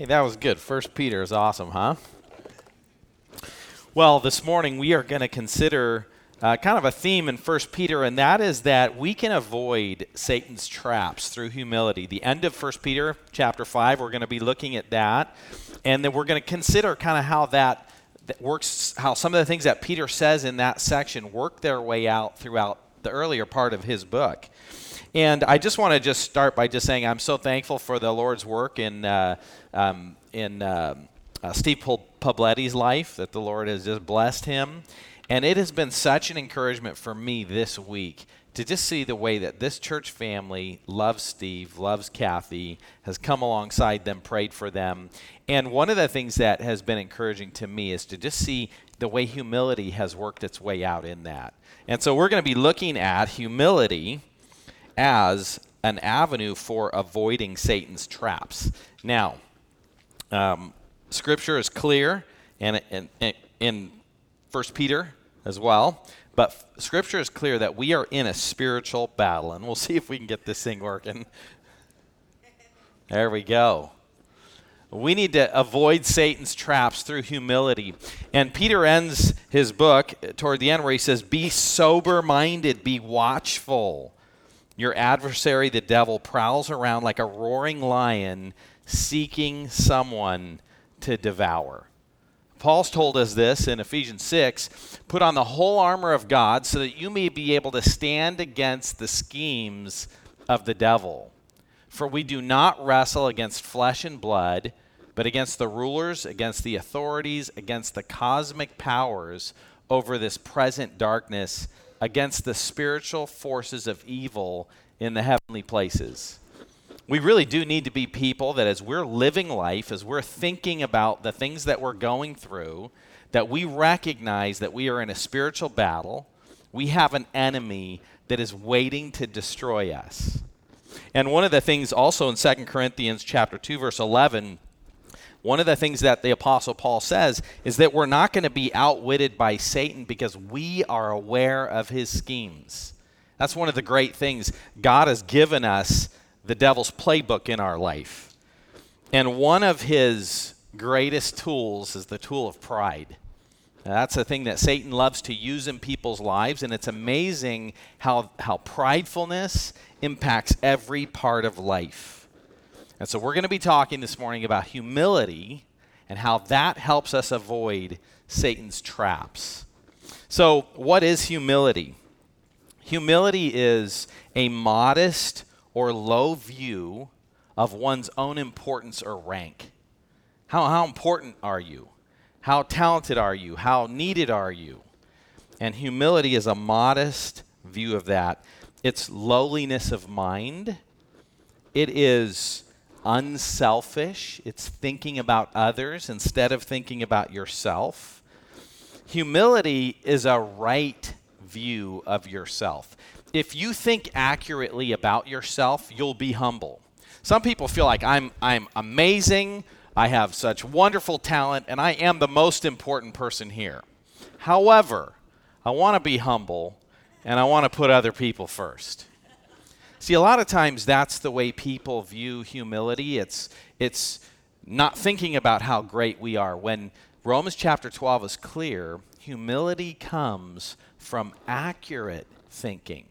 Hey, that was good. First Peter is awesome, huh? Well, this morning we are going to consider uh, kind of a theme in First Peter, and that is that we can avoid Satan's traps through humility. The end of First Peter chapter five, we're going to be looking at that, and then we're going to consider kind of how that, that works, how some of the things that Peter says in that section work their way out throughout the earlier part of his book. And I just want to just start by just saying I'm so thankful for the Lord's work in uh, um, in uh, uh, Steve Pabletti's life that the Lord has just blessed him, and it has been such an encouragement for me this week to just see the way that this church family loves Steve, loves Kathy, has come alongside them, prayed for them. And one of the things that has been encouraging to me is to just see the way humility has worked its way out in that. And so we're going to be looking at humility as an avenue for avoiding Satan's traps. Now, um, Scripture is clear, and in First Peter as well. But Scripture is clear that we are in a spiritual battle, and we'll see if we can get this thing working. There we go. We need to avoid Satan's traps through humility. And Peter ends his book toward the end where he says, Be sober minded, be watchful. Your adversary, the devil, prowls around like a roaring lion seeking someone to devour. Paul's told us this in Ephesians 6 put on the whole armor of God so that you may be able to stand against the schemes of the devil. For we do not wrestle against flesh and blood, but against the rulers, against the authorities, against the cosmic powers over this present darkness against the spiritual forces of evil in the heavenly places. We really do need to be people that as we're living life, as we're thinking about the things that we're going through, that we recognize that we are in a spiritual battle. We have an enemy that is waiting to destroy us. And one of the things also in 2 Corinthians chapter 2 verse 11 one of the things that the Apostle Paul says is that we're not going to be outwitted by Satan because we are aware of his schemes. That's one of the great things. God has given us the devil's playbook in our life. And one of his greatest tools is the tool of pride. Now, that's a thing that Satan loves to use in people's lives, and it's amazing how, how pridefulness impacts every part of life. And so we're going to be talking this morning about humility and how that helps us avoid Satan's traps. So, what is humility? Humility is a modest or low view of one's own importance or rank. How, how important are you? How talented are you? How needed are you? And humility is a modest view of that. It's lowliness of mind. It is unselfish, it's thinking about others instead of thinking about yourself. Humility is a right view of yourself. If you think accurately about yourself, you'll be humble. Some people feel like I'm, I'm amazing, I have such wonderful talent, and I am the most important person here. However, I want to be humble and I want to put other people first. See, a lot of times that's the way people view humility. It's it's not thinking about how great we are. When Romans chapter 12 is clear, humility comes from accurate thinking.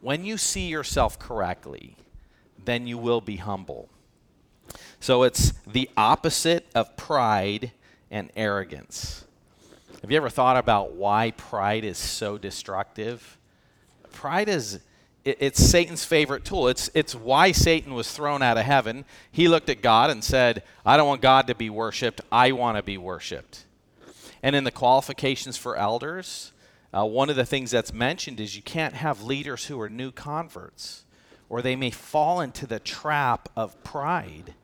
When you see yourself correctly, then you will be humble. So it's the opposite of pride and arrogance. Have you ever thought about why pride is so destructive? Pride is it, it's Satan's favorite tool. It's, it's why Satan was thrown out of heaven. He looked at God and said, I don't want God to be worshiped, I want to be worshiped. And in the qualifications for elders, uh, one of the things that's mentioned is you can't have leaders who are new converts, or they may fall into the trap of pride.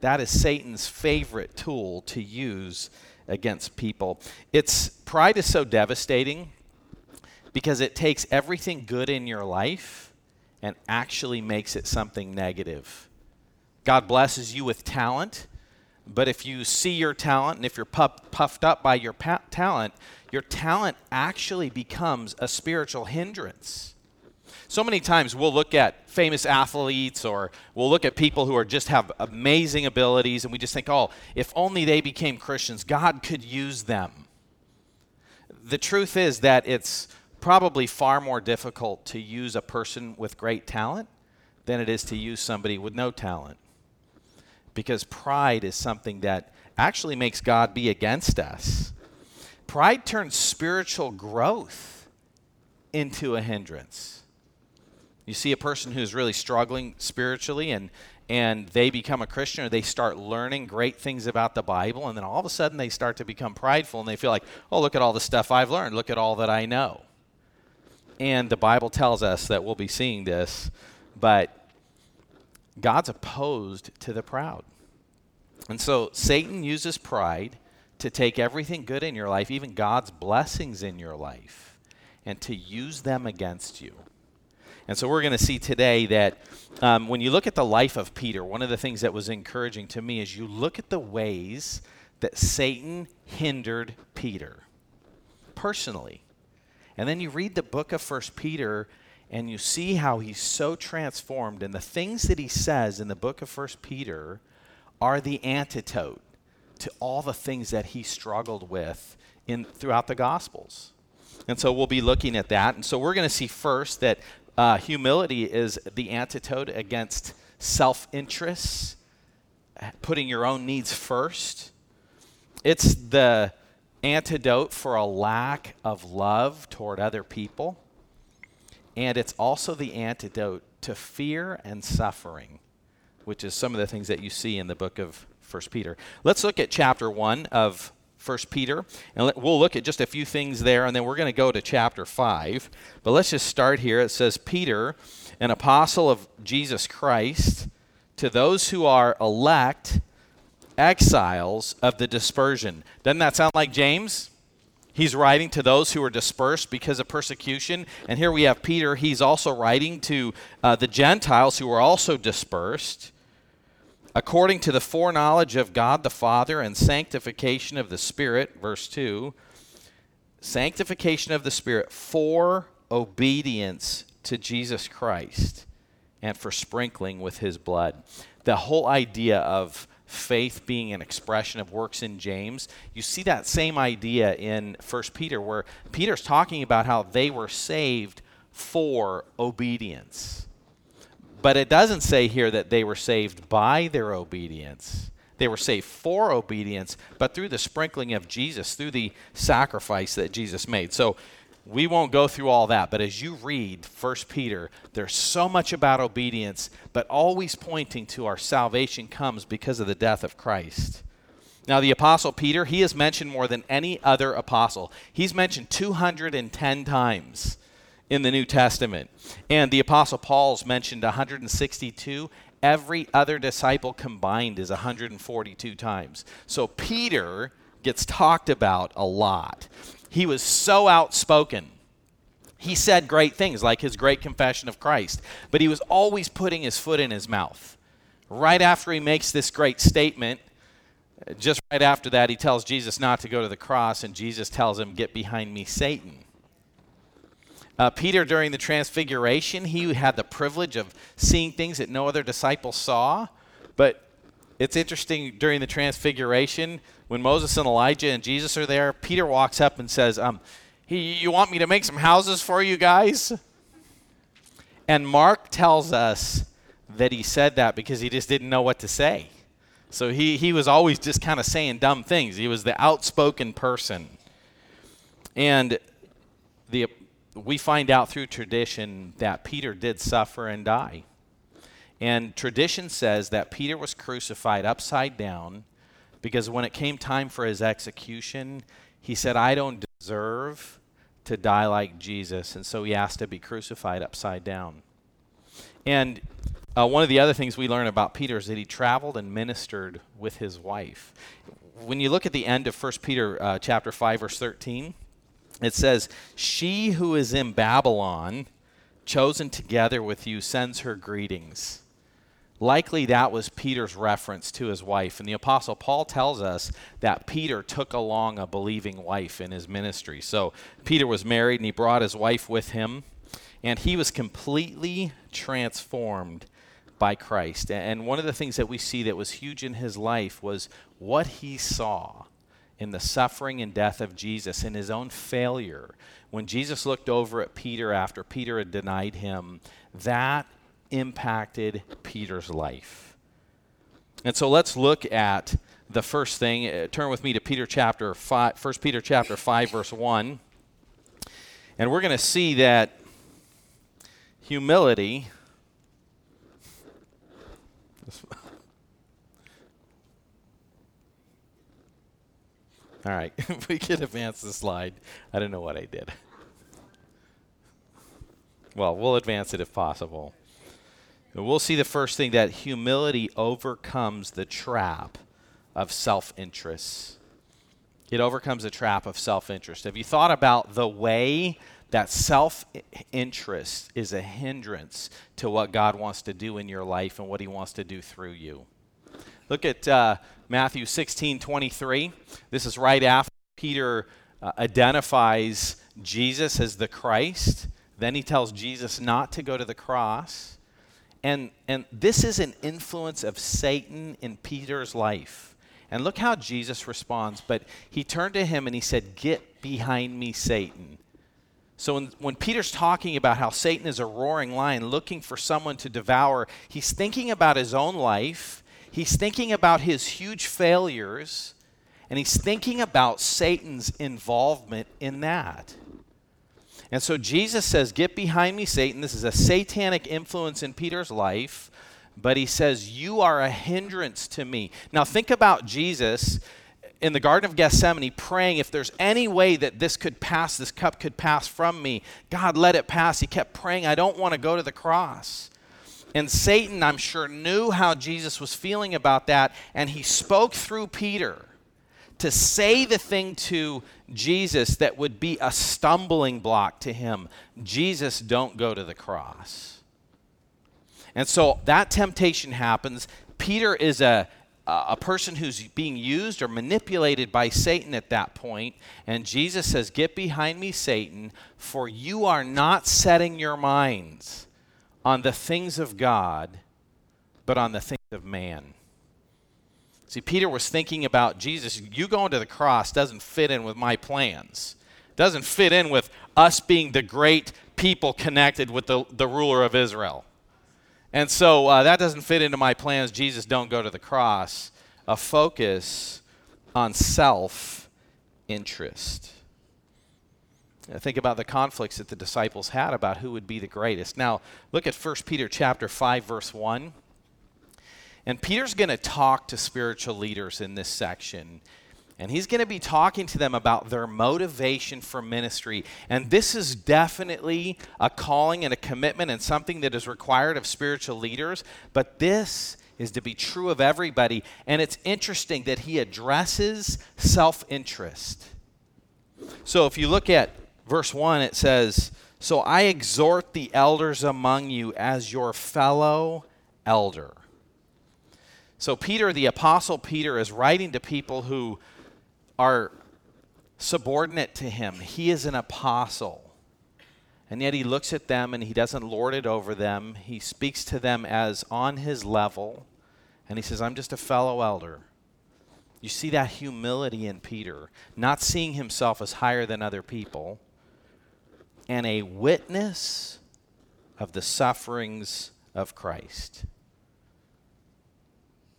That is Satan's favorite tool to use against people. It's pride is so devastating because it takes everything good in your life and actually makes it something negative. God blesses you with talent, but if you see your talent and if you're puff, puffed up by your pa- talent, your talent actually becomes a spiritual hindrance. So many times we'll look at famous athletes or we'll look at people who are just have amazing abilities and we just think, "Oh, if only they became Christians, God could use them." The truth is that it's probably far more difficult to use a person with great talent than it is to use somebody with no talent. Because pride is something that actually makes God be against us. Pride turns spiritual growth into a hindrance. You see a person who's really struggling spiritually and and they become a Christian or they start learning great things about the Bible and then all of a sudden they start to become prideful and they feel like, "Oh, look at all the stuff I've learned. Look at all that I know." And the Bible tells us that we'll be seeing this, but God's opposed to the proud. And so Satan uses pride to take everything good in your life, even God's blessings in your life, and to use them against you. And so we're going to see today that um, when you look at the life of Peter, one of the things that was encouraging to me is you look at the ways that Satan hindered Peter personally. And then you read the book of First Peter and you see how he's so transformed and the things that he says in the book of First Peter are the antidote to all the things that he struggled with in throughout the gospels. And so we'll be looking at that. And so we're going to see first that uh, humility is the antidote against self interest, putting your own needs first. It's the antidote for a lack of love toward other people. And it's also the antidote to fear and suffering, which is some of the things that you see in the book of 1 Peter. Let's look at chapter 1 of 1 Peter, and we'll look at just a few things there, and then we're going to go to chapter 5. But let's just start here. It says, Peter, an apostle of Jesus Christ, to those who are elect exiles of the dispersion. Doesn't that sound like James? He's writing to those who are dispersed because of persecution. And here we have Peter. He's also writing to uh, the Gentiles who are also dispersed. According to the foreknowledge of God the Father and sanctification of the Spirit, verse 2, sanctification of the Spirit for obedience to Jesus Christ and for sprinkling with his blood. The whole idea of faith being an expression of works in James, you see that same idea in 1 Peter, where Peter's talking about how they were saved for obedience. But it doesn't say here that they were saved by their obedience. They were saved for obedience, but through the sprinkling of Jesus, through the sacrifice that Jesus made. So we won't go through all that, but as you read 1 Peter, there's so much about obedience, but always pointing to our salvation comes because of the death of Christ. Now, the Apostle Peter, he is mentioned more than any other apostle. He's mentioned 210 times in the New Testament. And the Apostle Paul's mentioned 162. Every other disciple combined is 142 times. So Peter gets talked about a lot. He was so outspoken. He said great things like his great confession of Christ, but he was always putting his foot in his mouth. Right after he makes this great statement, just right after that, he tells Jesus not to go to the cross, and Jesus tells him, Get behind me, Satan. Uh, Peter, during the transfiguration, he had the privilege of seeing things that no other disciple saw. But it's interesting during the transfiguration, when Moses and Elijah and Jesus are there, Peter walks up and says, um, he, You want me to make some houses for you guys? And Mark tells us that he said that because he just didn't know what to say. So he, he was always just kind of saying dumb things. He was the outspoken person. And the, we find out through tradition that Peter did suffer and die. And tradition says that Peter was crucified upside down because when it came time for his execution, he said, I don't deserve to die like Jesus. And so he asked to be crucified upside down. And uh, one of the other things we learn about Peter is that he traveled and ministered with his wife. When you look at the end of 1 Peter uh, chapter 5, verse 13, it says, She who is in Babylon, chosen together with you, sends her greetings. Likely that was Peter's reference to his wife. And the Apostle Paul tells us that Peter took along a believing wife in his ministry. So Peter was married and he brought his wife with him. And he was completely transformed by Christ. And one of the things that we see that was huge in his life was what he saw in the suffering and death of Jesus, in his own failure. When Jesus looked over at Peter after Peter had denied him, that impacted Peter's life. And so let's look at the first thing. Uh, turn with me to Peter chapter 5, 1 Peter chapter 5 verse 1. And we're going to see that humility All right, we can advance the slide. I don't know what I did. Well, we'll advance it if possible. We'll see the first thing that humility overcomes the trap of self interest. It overcomes the trap of self interest. Have you thought about the way that self interest is a hindrance to what God wants to do in your life and what He wants to do through you? Look at uh, Matthew 16 23. This is right after Peter uh, identifies Jesus as the Christ. Then he tells Jesus not to go to the cross. And, and this is an influence of Satan in Peter's life. And look how Jesus responds. But he turned to him and he said, Get behind me, Satan. So when, when Peter's talking about how Satan is a roaring lion looking for someone to devour, he's thinking about his own life He's thinking about his huge failures, and he's thinking about Satan's involvement in that. And so Jesus says, Get behind me, Satan. This is a satanic influence in Peter's life, but he says, You are a hindrance to me. Now, think about Jesus in the Garden of Gethsemane praying, If there's any way that this could pass, this cup could pass from me, God, let it pass. He kept praying, I don't want to go to the cross. And Satan, I'm sure, knew how Jesus was feeling about that, and he spoke through Peter to say the thing to Jesus that would be a stumbling block to him Jesus, don't go to the cross. And so that temptation happens. Peter is a, a person who's being used or manipulated by Satan at that point, and Jesus says, Get behind me, Satan, for you are not setting your minds on the things of God, but on the things of man. See, Peter was thinking about Jesus. You going to the cross doesn't fit in with my plans, doesn't fit in with us being the great people connected with the, the ruler of Israel. And so uh, that doesn't fit into my plans. Jesus, don't go to the cross. A focus on self interest. Think about the conflicts that the disciples had about who would be the greatest. Now, look at 1 Peter chapter 5 verse 1. And Peter's going to talk to spiritual leaders in this section. And he's going to be talking to them about their motivation for ministry. And this is definitely a calling and a commitment and something that is required of spiritual leaders. But this is to be true of everybody. And it's interesting that he addresses self interest. So if you look at verse 1, it says, So I exhort the elders among you as your fellow elder. So, Peter, the Apostle Peter, is writing to people who are subordinate to him. He is an apostle. And yet he looks at them and he doesn't lord it over them. He speaks to them as on his level. And he says, I'm just a fellow elder. You see that humility in Peter, not seeing himself as higher than other people, and a witness of the sufferings of Christ.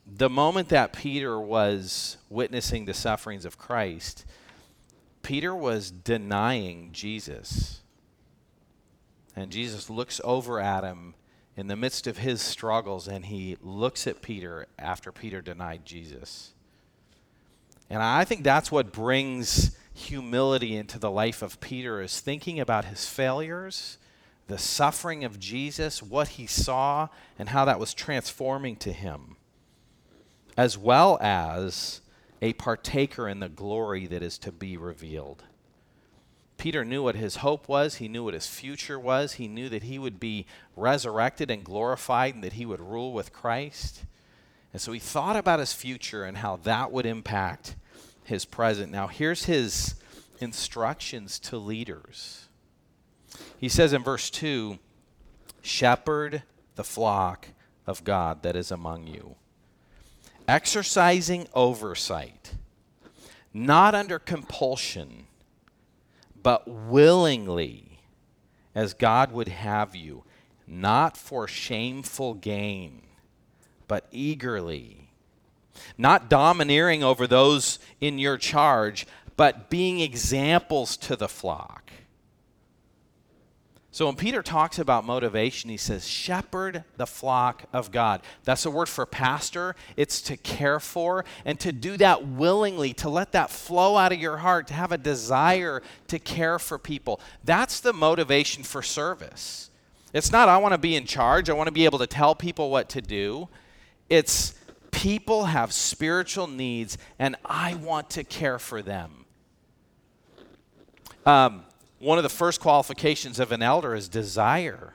The moment that Peter was witnessing the sufferings of Christ, Peter was denying Jesus. And Jesus looks over at him in the midst of his struggles and he looks at Peter after Peter denied Jesus. And I think that's what brings humility into the life of Peter is thinking about his failures, the suffering of Jesus, what he saw, and how that was transforming to him, as well as a partaker in the glory that is to be revealed. Peter knew what his hope was. He knew what his future was. He knew that he would be resurrected and glorified and that he would rule with Christ. And so he thought about his future and how that would impact his present. Now, here's his instructions to leaders. He says in verse 2 Shepherd the flock of God that is among you, exercising oversight, not under compulsion, but willingly, as God would have you, not for shameful gain, but eagerly, not domineering over those in your charge, but being examples to the flock. So when Peter talks about motivation, he says, shepherd the flock of God. That's a word for pastor. It's to care for and to do that willingly, to let that flow out of your heart, to have a desire to care for people. That's the motivation for service. It's not, I want to be in charge, I want to be able to tell people what to do. It's, people have spiritual needs and I want to care for them. Um, one of the first qualifications of an elder is desire.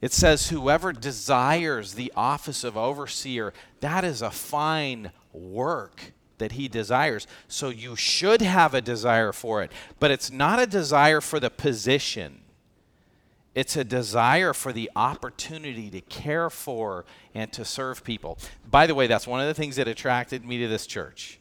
It says, Whoever desires the office of overseer, that is a fine work that he desires. So you should have a desire for it. But it's not a desire for the position, it's a desire for the opportunity to care for and to serve people. By the way, that's one of the things that attracted me to this church.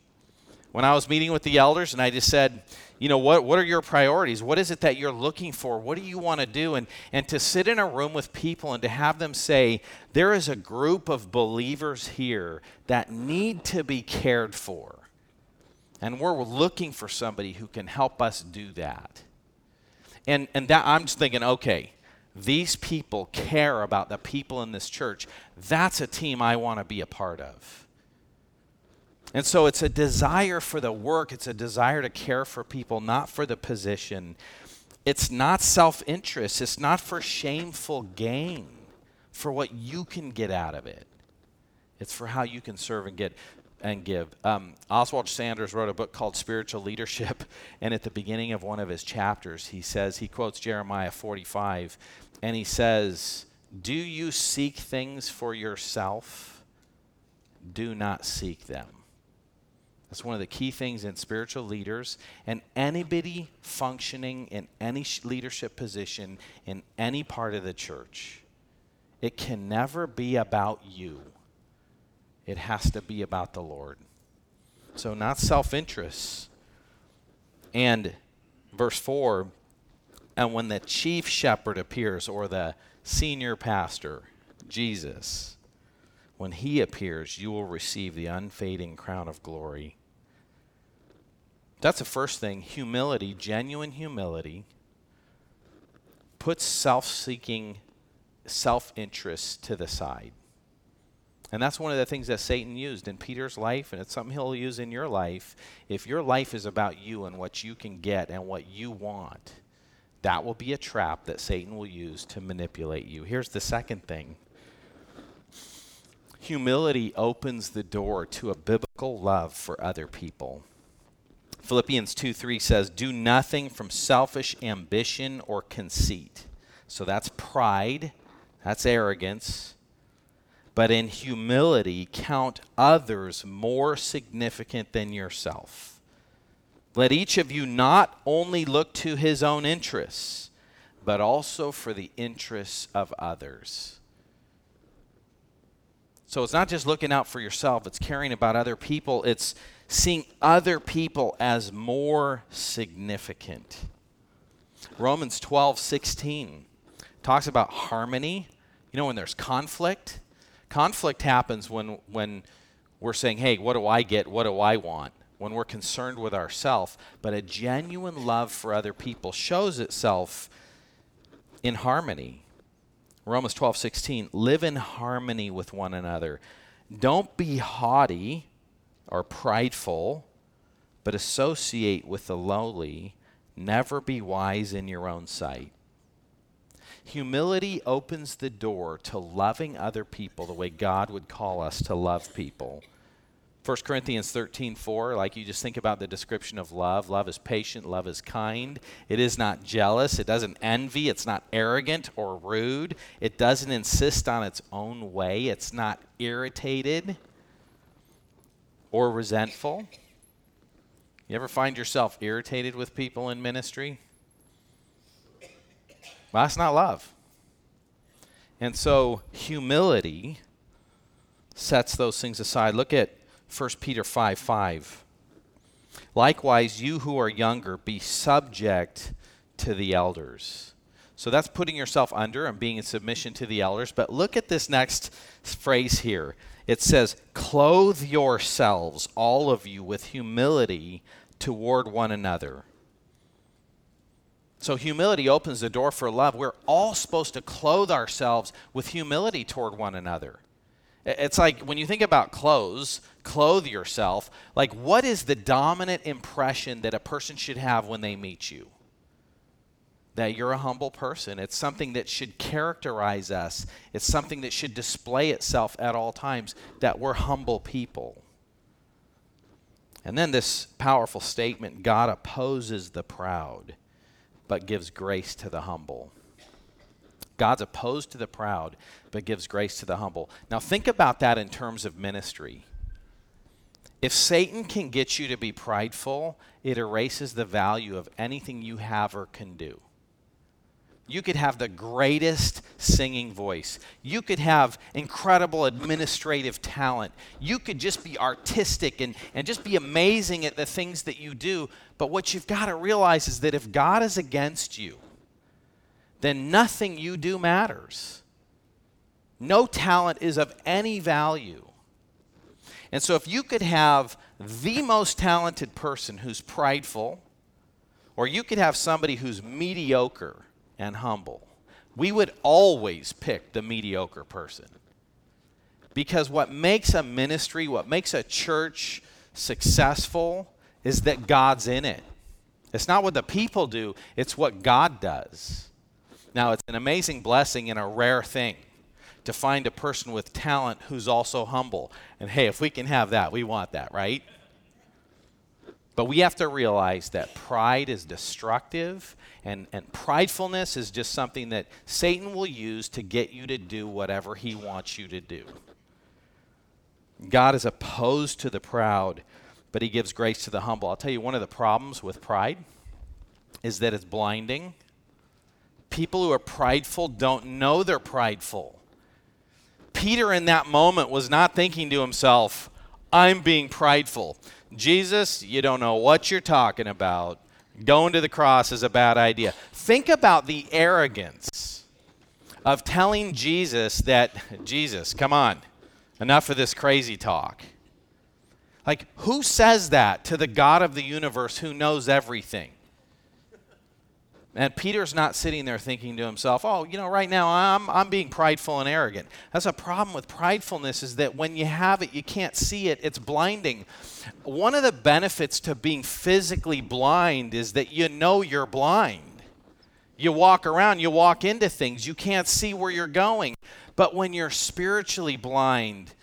When I was meeting with the elders, and I just said, you know what what are your priorities? What is it that you're looking for? What do you want to do? And and to sit in a room with people and to have them say there is a group of believers here that need to be cared for and we're looking for somebody who can help us do that. And and that i'm just thinking okay these people care about the people in this church. That's a team i want to be a part of and so it's a desire for the work, it's a desire to care for people, not for the position. It's not self interest, it's not for shameful gain, for what you can get out of it. It's for how you can serve and get and give. Um, Oswald Sanders wrote a book called Spiritual Leadership, and at the beginning of one of his chapters, he says, he quotes Jeremiah 45, and he says, Do you seek things for yourself? Do not seek them. That's one of the key things in spiritual leaders and anybody functioning in any leadership position in any part of the church. It can never be about you, it has to be about the Lord. So, not self interest. And verse 4 and when the chief shepherd appears, or the senior pastor, Jesus, when he appears, you will receive the unfading crown of glory. That's the first thing. Humility, genuine humility, puts self seeking, self interest to the side. And that's one of the things that Satan used in Peter's life, and it's something he'll use in your life. If your life is about you and what you can get and what you want, that will be a trap that Satan will use to manipulate you. Here's the second thing humility opens the door to a biblical love for other people. Philippians 2 3 says, Do nothing from selfish ambition or conceit. So that's pride, that's arrogance. But in humility, count others more significant than yourself. Let each of you not only look to his own interests, but also for the interests of others. So it's not just looking out for yourself, it's caring about other people. It's seeing other people as more significant. Romans 12, 16 talks about harmony. You know, when there's conflict, conflict happens when, when we're saying, hey, what do I get? What do I want? When we're concerned with ourselves. But a genuine love for other people shows itself in harmony. Romans 12, 16. Live in harmony with one another. Don't be haughty or prideful, but associate with the lowly. Never be wise in your own sight. Humility opens the door to loving other people the way God would call us to love people. 1 Corinthians 13, 4, like you just think about the description of love. Love is patient, love is kind. It is not jealous, it doesn't envy, it's not arrogant or rude. It doesn't insist on its own way, it's not irritated or resentful? You ever find yourself irritated with people in ministry? Well, that's not love. And so humility sets those things aside. Look at 1 Peter 5 5. Likewise, you who are younger, be subject to the elders. So that's putting yourself under and being in submission to the elders. But look at this next phrase here. It says, Clothe yourselves, all of you, with humility toward one another. So, humility opens the door for love. We're all supposed to clothe ourselves with humility toward one another. It's like when you think about clothes, clothe yourself, like what is the dominant impression that a person should have when they meet you? That you're a humble person. It's something that should characterize us, it's something that should display itself at all times that we're humble people. And then this powerful statement God opposes the proud, but gives grace to the humble. God's opposed to the proud, but gives grace to the humble. Now, think about that in terms of ministry. If Satan can get you to be prideful, it erases the value of anything you have or can do. You could have the greatest singing voice. You could have incredible administrative talent. You could just be artistic and, and just be amazing at the things that you do. But what you've got to realize is that if God is against you, then nothing you do matters. No talent is of any value. And so, if you could have the most talented person who's prideful, or you could have somebody who's mediocre and humble, we would always pick the mediocre person. Because what makes a ministry, what makes a church successful, is that God's in it. It's not what the people do, it's what God does. Now, it's an amazing blessing and a rare thing to find a person with talent who's also humble. And hey, if we can have that, we want that, right? But we have to realize that pride is destructive, and, and pridefulness is just something that Satan will use to get you to do whatever he wants you to do. God is opposed to the proud, but he gives grace to the humble. I'll tell you, one of the problems with pride is that it's blinding People who are prideful don't know they're prideful. Peter, in that moment, was not thinking to himself, I'm being prideful. Jesus, you don't know what you're talking about. Going to the cross is a bad idea. Think about the arrogance of telling Jesus that, Jesus, come on, enough of this crazy talk. Like, who says that to the God of the universe who knows everything? And Peter's not sitting there thinking to himself, oh, you know, right now I'm, I'm being prideful and arrogant. That's a problem with pridefulness is that when you have it, you can't see it. It's blinding. One of the benefits to being physically blind is that you know you're blind. You walk around, you walk into things, you can't see where you're going. But when you're spiritually blind,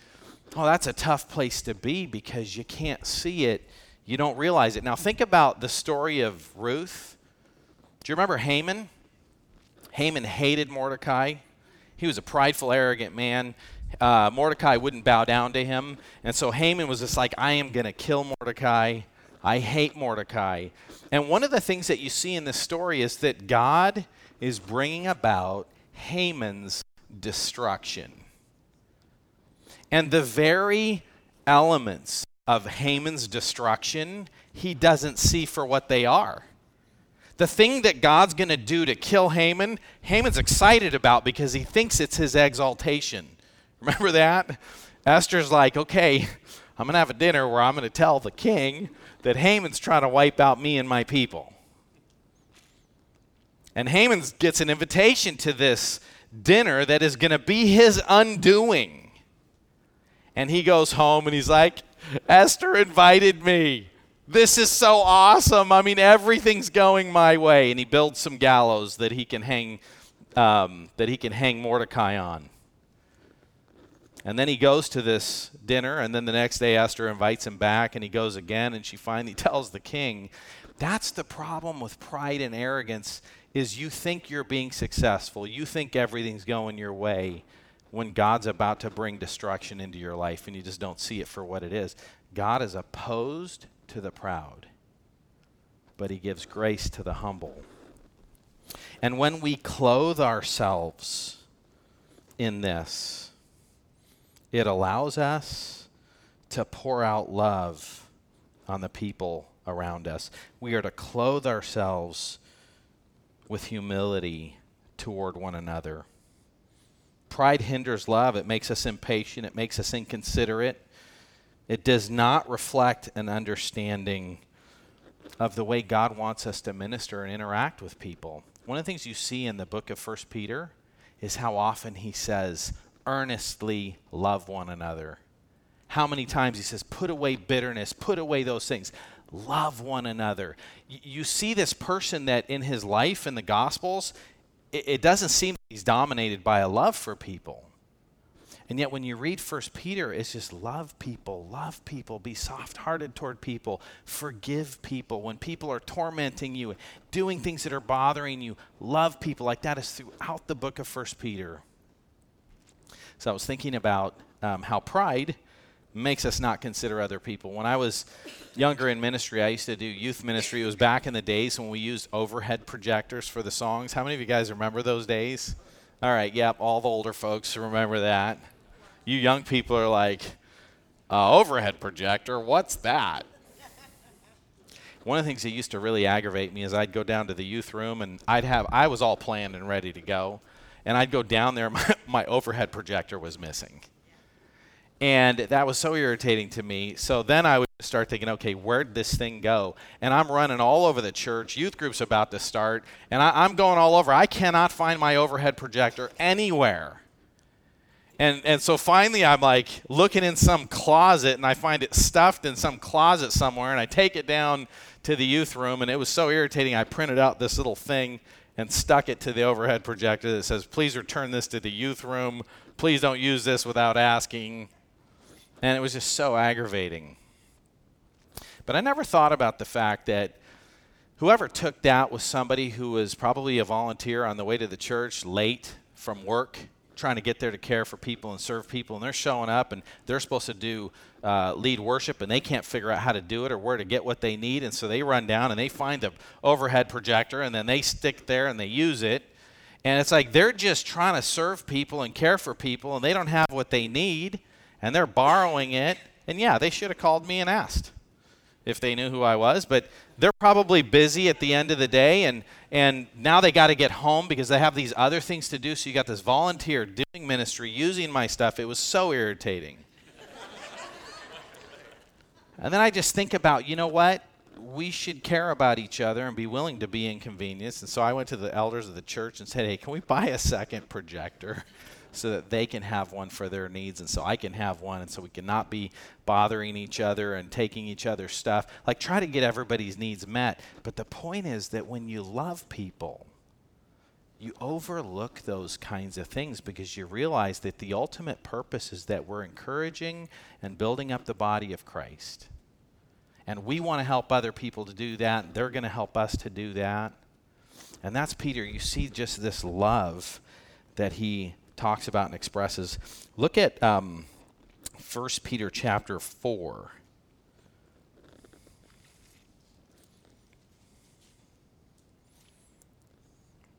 oh, that's a tough place to be because you can't see it. You don't realize it. Now, think about the story of Ruth do you remember Haman? Haman hated Mordecai. He was a prideful, arrogant man. Uh, Mordecai wouldn't bow down to him. And so Haman was just like, I am going to kill Mordecai. I hate Mordecai. And one of the things that you see in this story is that God is bringing about Haman's destruction. And the very elements of Haman's destruction, he doesn't see for what they are the thing that God's going to do to kill Haman, Haman's excited about because he thinks it's his exaltation. Remember that? Esther's like, okay, I'm going to have a dinner where I'm going to tell the king that Haman's trying to wipe out me and my people. And Haman gets an invitation to this dinner that is going to be his undoing. And he goes home and he's like, Esther invited me. This is so awesome. I mean, everything's going my way. And he builds some gallows that he can hang, um, that he can hang Mordecai on. And then he goes to this dinner, and then the next day Esther invites him back, and he goes again, and she finally tells the king, "That's the problem with pride and arrogance. Is you think you're being successful, you think everything's going your way, when God's about to bring destruction into your life, and you just don't see it for what it is. God is opposed to the proud, but he gives grace to the humble. And when we clothe ourselves in this, it allows us to pour out love on the people around us. We are to clothe ourselves with humility toward one another. Pride hinders love. It makes us impatient. It makes us inconsiderate. It does not reflect an understanding of the way God wants us to minister and interact with people. One of the things you see in the book of First Peter is how often he says, earnestly love one another. How many times he says, put away bitterness, put away those things, love one another. You see this person that in his life in the Gospels, it doesn't seem he's dominated by a love for people. And yet, when you read First Peter, it's just love people, love people, be soft hearted toward people, forgive people. When people are tormenting you, doing things that are bothering you, love people. Like that is throughout the book of First Peter. So I was thinking about um, how pride makes us not consider other people. When I was younger in ministry, I used to do youth ministry. It was back in the days when we used overhead projectors for the songs. How many of you guys remember those days? All right, yep, all the older folks remember that. You young people are like, uh, overhead projector, what's that? One of the things that used to really aggravate me is I'd go down to the youth room and I'd have, I was all planned and ready to go. And I'd go down there, my, my overhead projector was missing. And that was so irritating to me. So then I would start thinking, okay, where'd this thing go? And I'm running all over the church. Youth group's about to start. And I, am going all over. I cannot find my overhead projector anywhere. And, and so finally, I'm like looking in some closet and I find it stuffed in some closet somewhere. And I take it down to the youth room. And it was so irritating. I printed out this little thing and stuck it to the overhead projector that says, please return this to the youth room. Please don't use this without asking. And it was just so aggravating. But I never thought about the fact that whoever took that was somebody who was probably a volunteer on the way to the church late from work, trying to get there to care for people and serve people. And they're showing up and they're supposed to do uh, lead worship and they can't figure out how to do it or where to get what they need. And so they run down and they find the overhead projector and then they stick there and they use it. And it's like they're just trying to serve people and care for people and they don't have what they need and they're borrowing it. And yeah, they should have called me and asked if they knew who I was, but they're probably busy at the end of the day and and now they got to get home because they have these other things to do. So you got this volunteer doing ministry using my stuff. It was so irritating. and then I just think about, you know what? We should care about each other and be willing to be inconvenienced. And so I went to the elders of the church and said, "Hey, can we buy a second projector?" so that they can have one for their needs and so I can have one and so we can not be bothering each other and taking each other's stuff. Like try to get everybody's needs met. But the point is that when you love people, you overlook those kinds of things because you realize that the ultimate purpose is that we're encouraging and building up the body of Christ. And we want to help other people to do that. They're going to help us to do that. And that's Peter. You see just this love that he talks about and expresses. Look at um, 1 Peter chapter 4.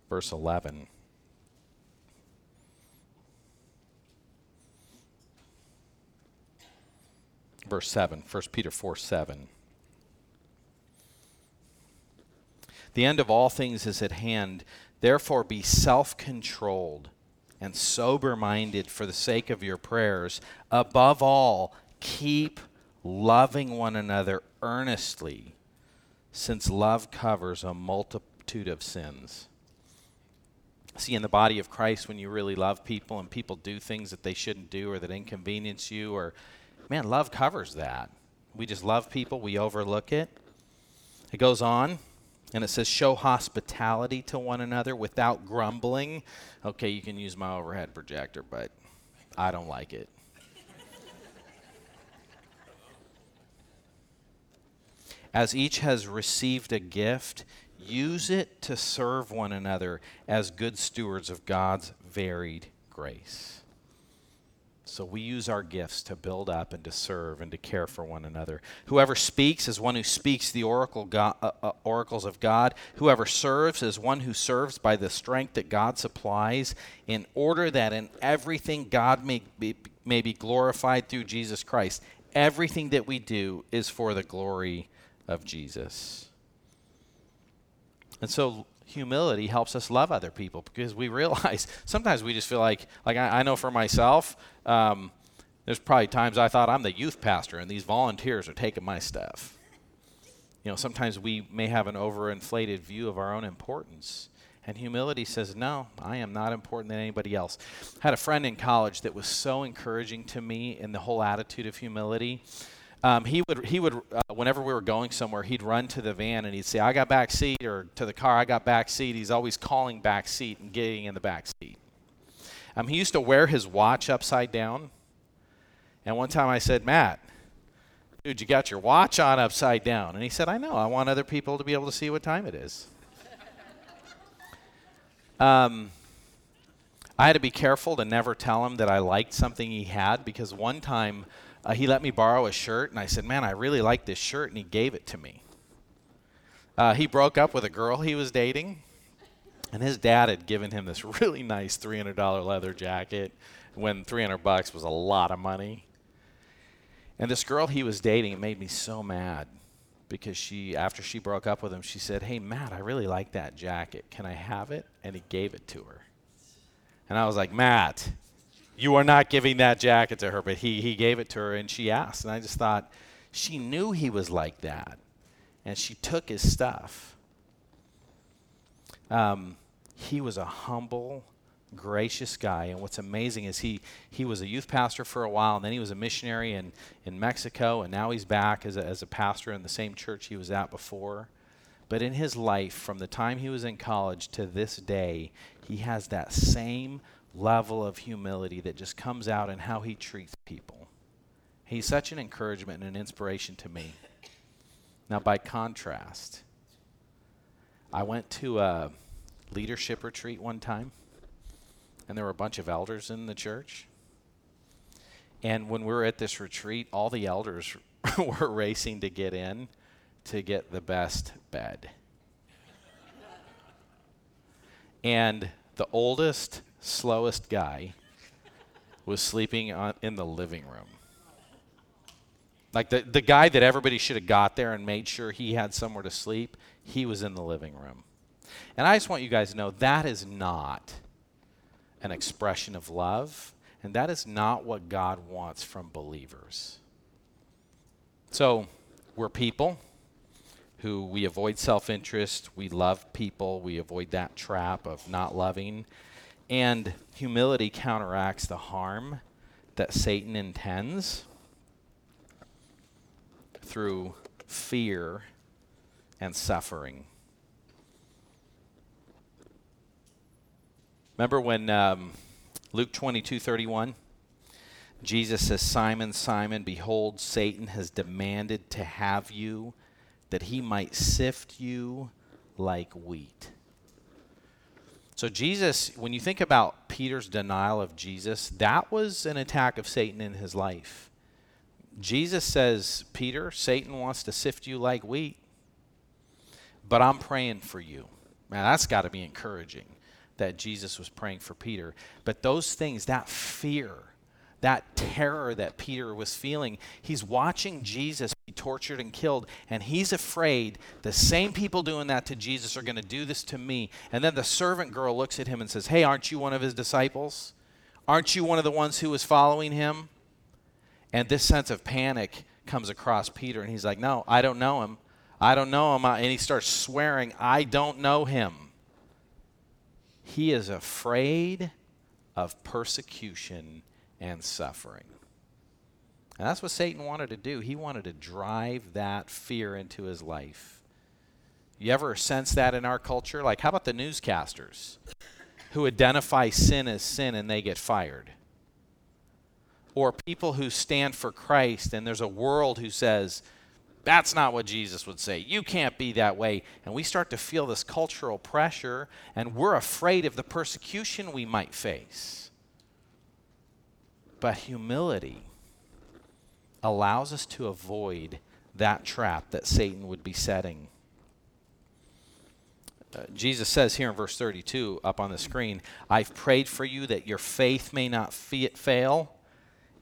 Verse 11. Verse 7, 1 Peter 4 7. The end of all things is at hand. Therefore, be self controlled and sober minded for the sake of your prayers. Above all, keep loving one another earnestly, since love covers a multitude of sins. See, in the body of Christ, when you really love people and people do things that they shouldn't do or that inconvenience you, or, man, love covers that. We just love people, we overlook it. It goes on. And it says, show hospitality to one another without grumbling. Okay, you can use my overhead projector, but I don't like it. As each has received a gift, use it to serve one another as good stewards of God's varied grace. So we use our gifts to build up and to serve and to care for one another. Whoever speaks is one who speaks the oracle God, uh, uh, oracles of God. Whoever serves is one who serves by the strength that God supplies, in order that in everything God may be, may be glorified through Jesus Christ. Everything that we do is for the glory of Jesus. And so humility helps us love other people because we realize sometimes we just feel like, like I, I know for myself, um, there's probably times I thought I'm the youth pastor and these volunteers are taking my stuff. You know, sometimes we may have an overinflated view of our own importance. And humility says, No, I am not important than anybody else. I had a friend in college that was so encouraging to me in the whole attitude of humility. Um, he would, he would uh, whenever we were going somewhere, he'd run to the van and he'd say, I got back seat, or to the car, I got back seat. He's always calling back seat and getting in the back seat. Um, he used to wear his watch upside down. And one time I said, Matt, dude, you got your watch on upside down. And he said, I know. I want other people to be able to see what time it is. um, I had to be careful to never tell him that I liked something he had because one time uh, he let me borrow a shirt, and I said, Man, I really like this shirt, and he gave it to me. Uh, he broke up with a girl he was dating, and his dad had given him this really nice $300 leather jacket when 300 bucks was a lot of money. And this girl he was dating, it made me so mad because she, after she broke up with him, she said, Hey, Matt, I really like that jacket. Can I have it? And he gave it to her. And I was like, Matt, you are not giving that jacket to her, but he, he gave it to her and she asked. And I just thought, she knew he was like that. And she took his stuff. Um, he was a humble, gracious guy. And what's amazing is he, he was a youth pastor for a while, and then he was a missionary in, in Mexico, and now he's back as a, as a pastor in the same church he was at before. But in his life, from the time he was in college to this day, he has that same level of humility that just comes out in how he treats people. He's such an encouragement and an inspiration to me. Now, by contrast, I went to a leadership retreat one time, and there were a bunch of elders in the church. And when we were at this retreat, all the elders were racing to get in to get the best bed. and the oldest slowest guy was sleeping on, in the living room. Like the, the guy that everybody should have got there and made sure he had somewhere to sleep, he was in the living room. And I just want you guys to know that is not an expression of love, and that is not what God wants from believers. So, we're people who we avoid self interest, we love people, we avoid that trap of not loving. And humility counteracts the harm that Satan intends through fear and suffering. Remember when um, Luke 22 31? Jesus says, Simon, Simon, behold, Satan has demanded to have you that he might sift you like wheat. So, Jesus, when you think about Peter's denial of Jesus, that was an attack of Satan in his life. Jesus says, Peter, Satan wants to sift you like wheat, but I'm praying for you. Man, that's got to be encouraging that Jesus was praying for Peter. But those things, that fear, that terror that Peter was feeling. He's watching Jesus tortured and killed, and he's afraid the same people doing that to Jesus are going to do this to me. And then the servant girl looks at him and says, Hey, aren't you one of his disciples? Aren't you one of the ones who was following him? And this sense of panic comes across Peter, and he's like, No, I don't know him. I don't know him. And he starts swearing, I don't know him. He is afraid of persecution and suffering. And that's what Satan wanted to do. He wanted to drive that fear into his life. You ever sense that in our culture? Like, how about the newscasters who identify sin as sin and they get fired? Or people who stand for Christ and there's a world who says, that's not what Jesus would say. You can't be that way. And we start to feel this cultural pressure and we're afraid of the persecution we might face. But humility allows us to avoid that trap that Satan would be setting. Uh, Jesus says here in verse 32 up on the screen, I've prayed for you that your faith may not fail.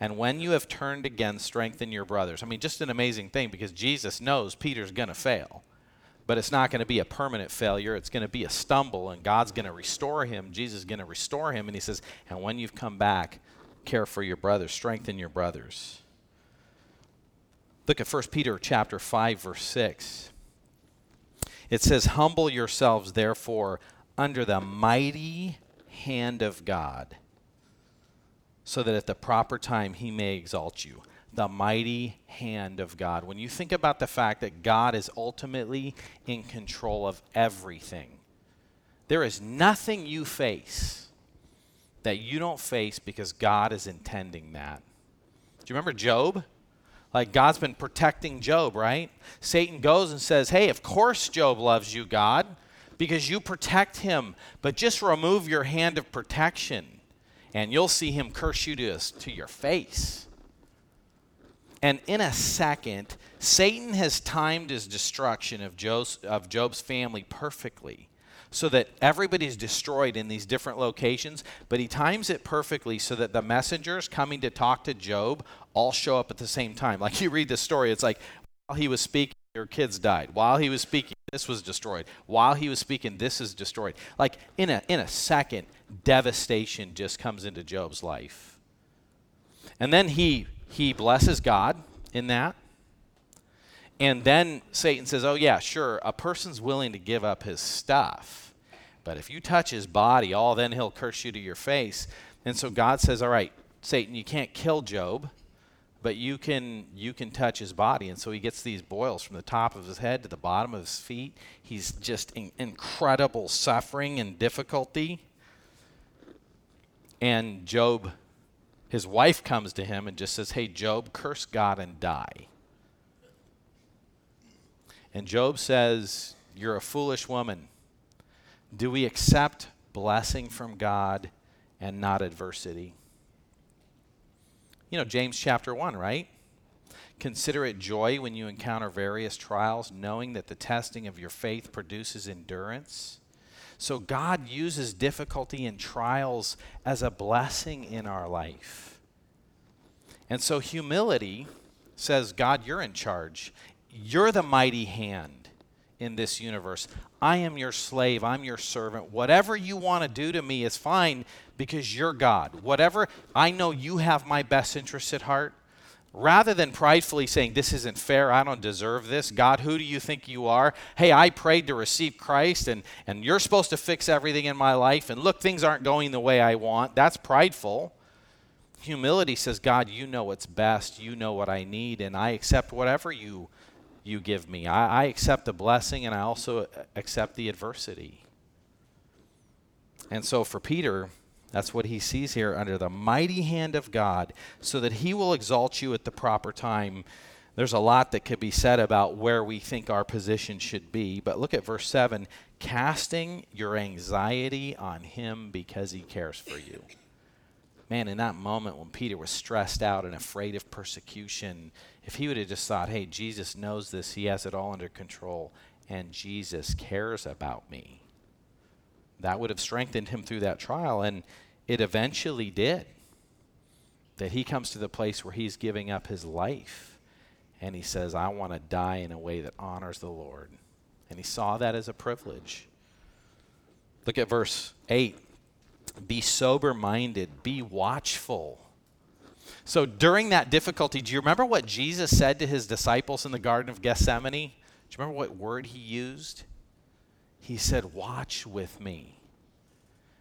And when you have turned again, strengthen your brothers. I mean, just an amazing thing because Jesus knows Peter's going to fail. But it's not going to be a permanent failure. It's going to be a stumble, and God's going to restore him. Jesus is going to restore him. And he says, And when you've come back, care for your brothers, strengthen your brothers. Look at 1 Peter chapter 5 verse 6. It says, "Humble yourselves therefore under the mighty hand of God, so that at the proper time he may exalt you." The mighty hand of God. When you think about the fact that God is ultimately in control of everything, there is nothing you face that you don't face because God is intending that. Do you remember Job? Like God's been protecting Job, right? Satan goes and says, Hey, of course Job loves you, God, because you protect him, but just remove your hand of protection and you'll see him curse you to, to your face. And in a second, Satan has timed his destruction of Job's, of Job's family perfectly so that everybody's destroyed in these different locations, but he times it perfectly so that the messengers coming to talk to Job all show up at the same time. Like you read the story, it's like while he was speaking, your kids died. While he was speaking, this was destroyed. While he was speaking, this is destroyed. Like in a in a second, devastation just comes into Job's life. And then he he blesses God in that. And then Satan says, "Oh yeah, sure, a person's willing to give up his stuff." But if you touch his body, all then he'll curse you to your face. And so God says, All right, Satan, you can't kill Job, but you can you can touch his body. And so he gets these boils from the top of his head to the bottom of his feet. He's just in incredible suffering and difficulty. And Job, his wife comes to him and just says, Hey, Job, curse God and die. And Job says, You're a foolish woman. Do we accept blessing from God and not adversity? You know, James chapter 1, right? Consider it joy when you encounter various trials, knowing that the testing of your faith produces endurance. So, God uses difficulty and trials as a blessing in our life. And so, humility says, God, you're in charge. You're the mighty hand in this universe. I am your slave. I'm your servant. Whatever you want to do to me is fine because you're God. Whatever, I know you have my best interests at heart. Rather than pridefully saying, This isn't fair, I don't deserve this, God, who do you think you are? Hey, I prayed to receive Christ and, and you're supposed to fix everything in my life, and look, things aren't going the way I want. That's prideful. Humility says, God, you know what's best, you know what I need, and I accept whatever you you give me. I, I accept the blessing and I also accept the adversity. And so for Peter, that's what he sees here under the mighty hand of God, so that he will exalt you at the proper time. There's a lot that could be said about where we think our position should be, but look at verse 7 casting your anxiety on him because he cares for you. Man, in that moment when Peter was stressed out and afraid of persecution, if he would have just thought, hey, Jesus knows this, he has it all under control, and Jesus cares about me, that would have strengthened him through that trial. And it eventually did. That he comes to the place where he's giving up his life and he says, I want to die in a way that honors the Lord. And he saw that as a privilege. Look at verse 8. Be sober minded, be watchful. So during that difficulty, do you remember what Jesus said to his disciples in the Garden of Gethsemane? Do you remember what word he used? He said, Watch with me.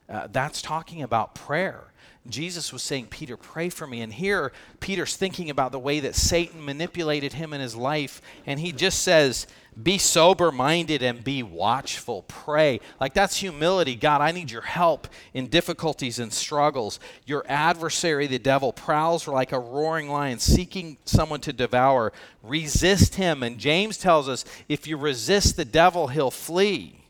Uh, that's talking about prayer. Jesus was saying, Peter, pray for me. And here, Peter's thinking about the way that Satan manipulated him in his life. And he just says, be sober minded and be watchful. Pray. Like that's humility. God, I need your help in difficulties and struggles. Your adversary, the devil, prowls like a roaring lion seeking someone to devour. Resist him. And James tells us if you resist the devil, he'll flee.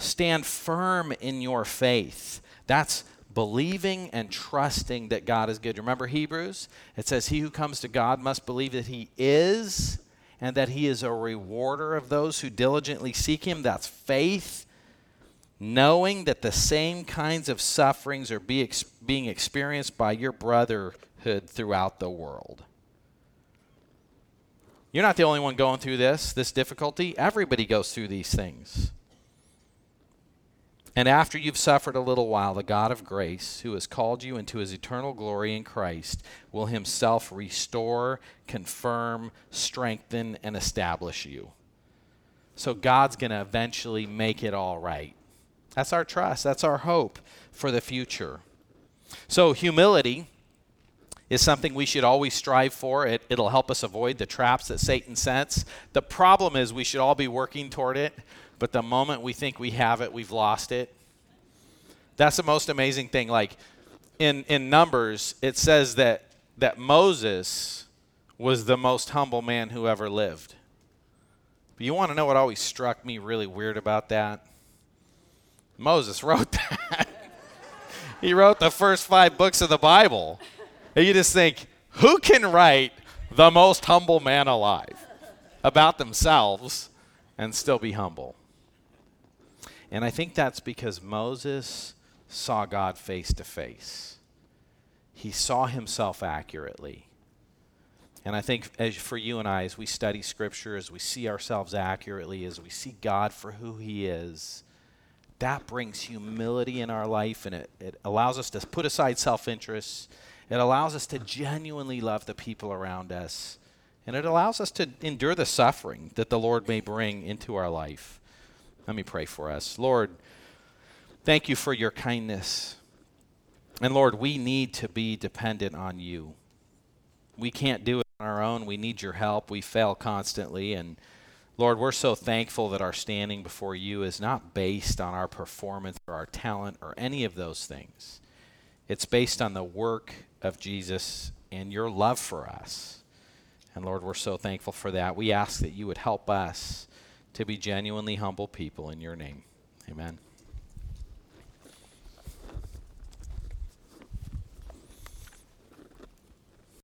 Stand firm in your faith. That's believing and trusting that God is good. Remember Hebrews? It says, He who comes to God must believe that He is and that He is a rewarder of those who diligently seek Him. That's faith. Knowing that the same kinds of sufferings are be ex- being experienced by your brotherhood throughout the world. You're not the only one going through this, this difficulty. Everybody goes through these things. And after you've suffered a little while, the God of grace, who has called you into his eternal glory in Christ, will himself restore, confirm, strengthen, and establish you. So God's going to eventually make it all right. That's our trust, that's our hope for the future. So, humility is something we should always strive for. It, it'll help us avoid the traps that Satan sets. The problem is we should all be working toward it, but the moment we think we have it, we've lost it. That's the most amazing thing. Like in, in Numbers, it says that, that Moses was the most humble man who ever lived. But you want to know what always struck me really weird about that? Moses wrote that. he wrote the first five books of the Bible. And you just think, who can write the most humble man alive about themselves and still be humble? And I think that's because Moses saw God face to face. He saw himself accurately. And I think as for you and I, as we study Scripture, as we see ourselves accurately, as we see God for who He is, that brings humility in our life and it, it allows us to put aside self interest it allows us to genuinely love the people around us. And it allows us to endure the suffering that the Lord may bring into our life. Let me pray for us. Lord, thank you for your kindness. And Lord, we need to be dependent on you. We can't do it on our own. We need your help. We fail constantly. And Lord, we're so thankful that our standing before you is not based on our performance or our talent or any of those things. It's based on the work of Jesus and your love for us. And Lord, we're so thankful for that. We ask that you would help us to be genuinely humble people in your name. Amen.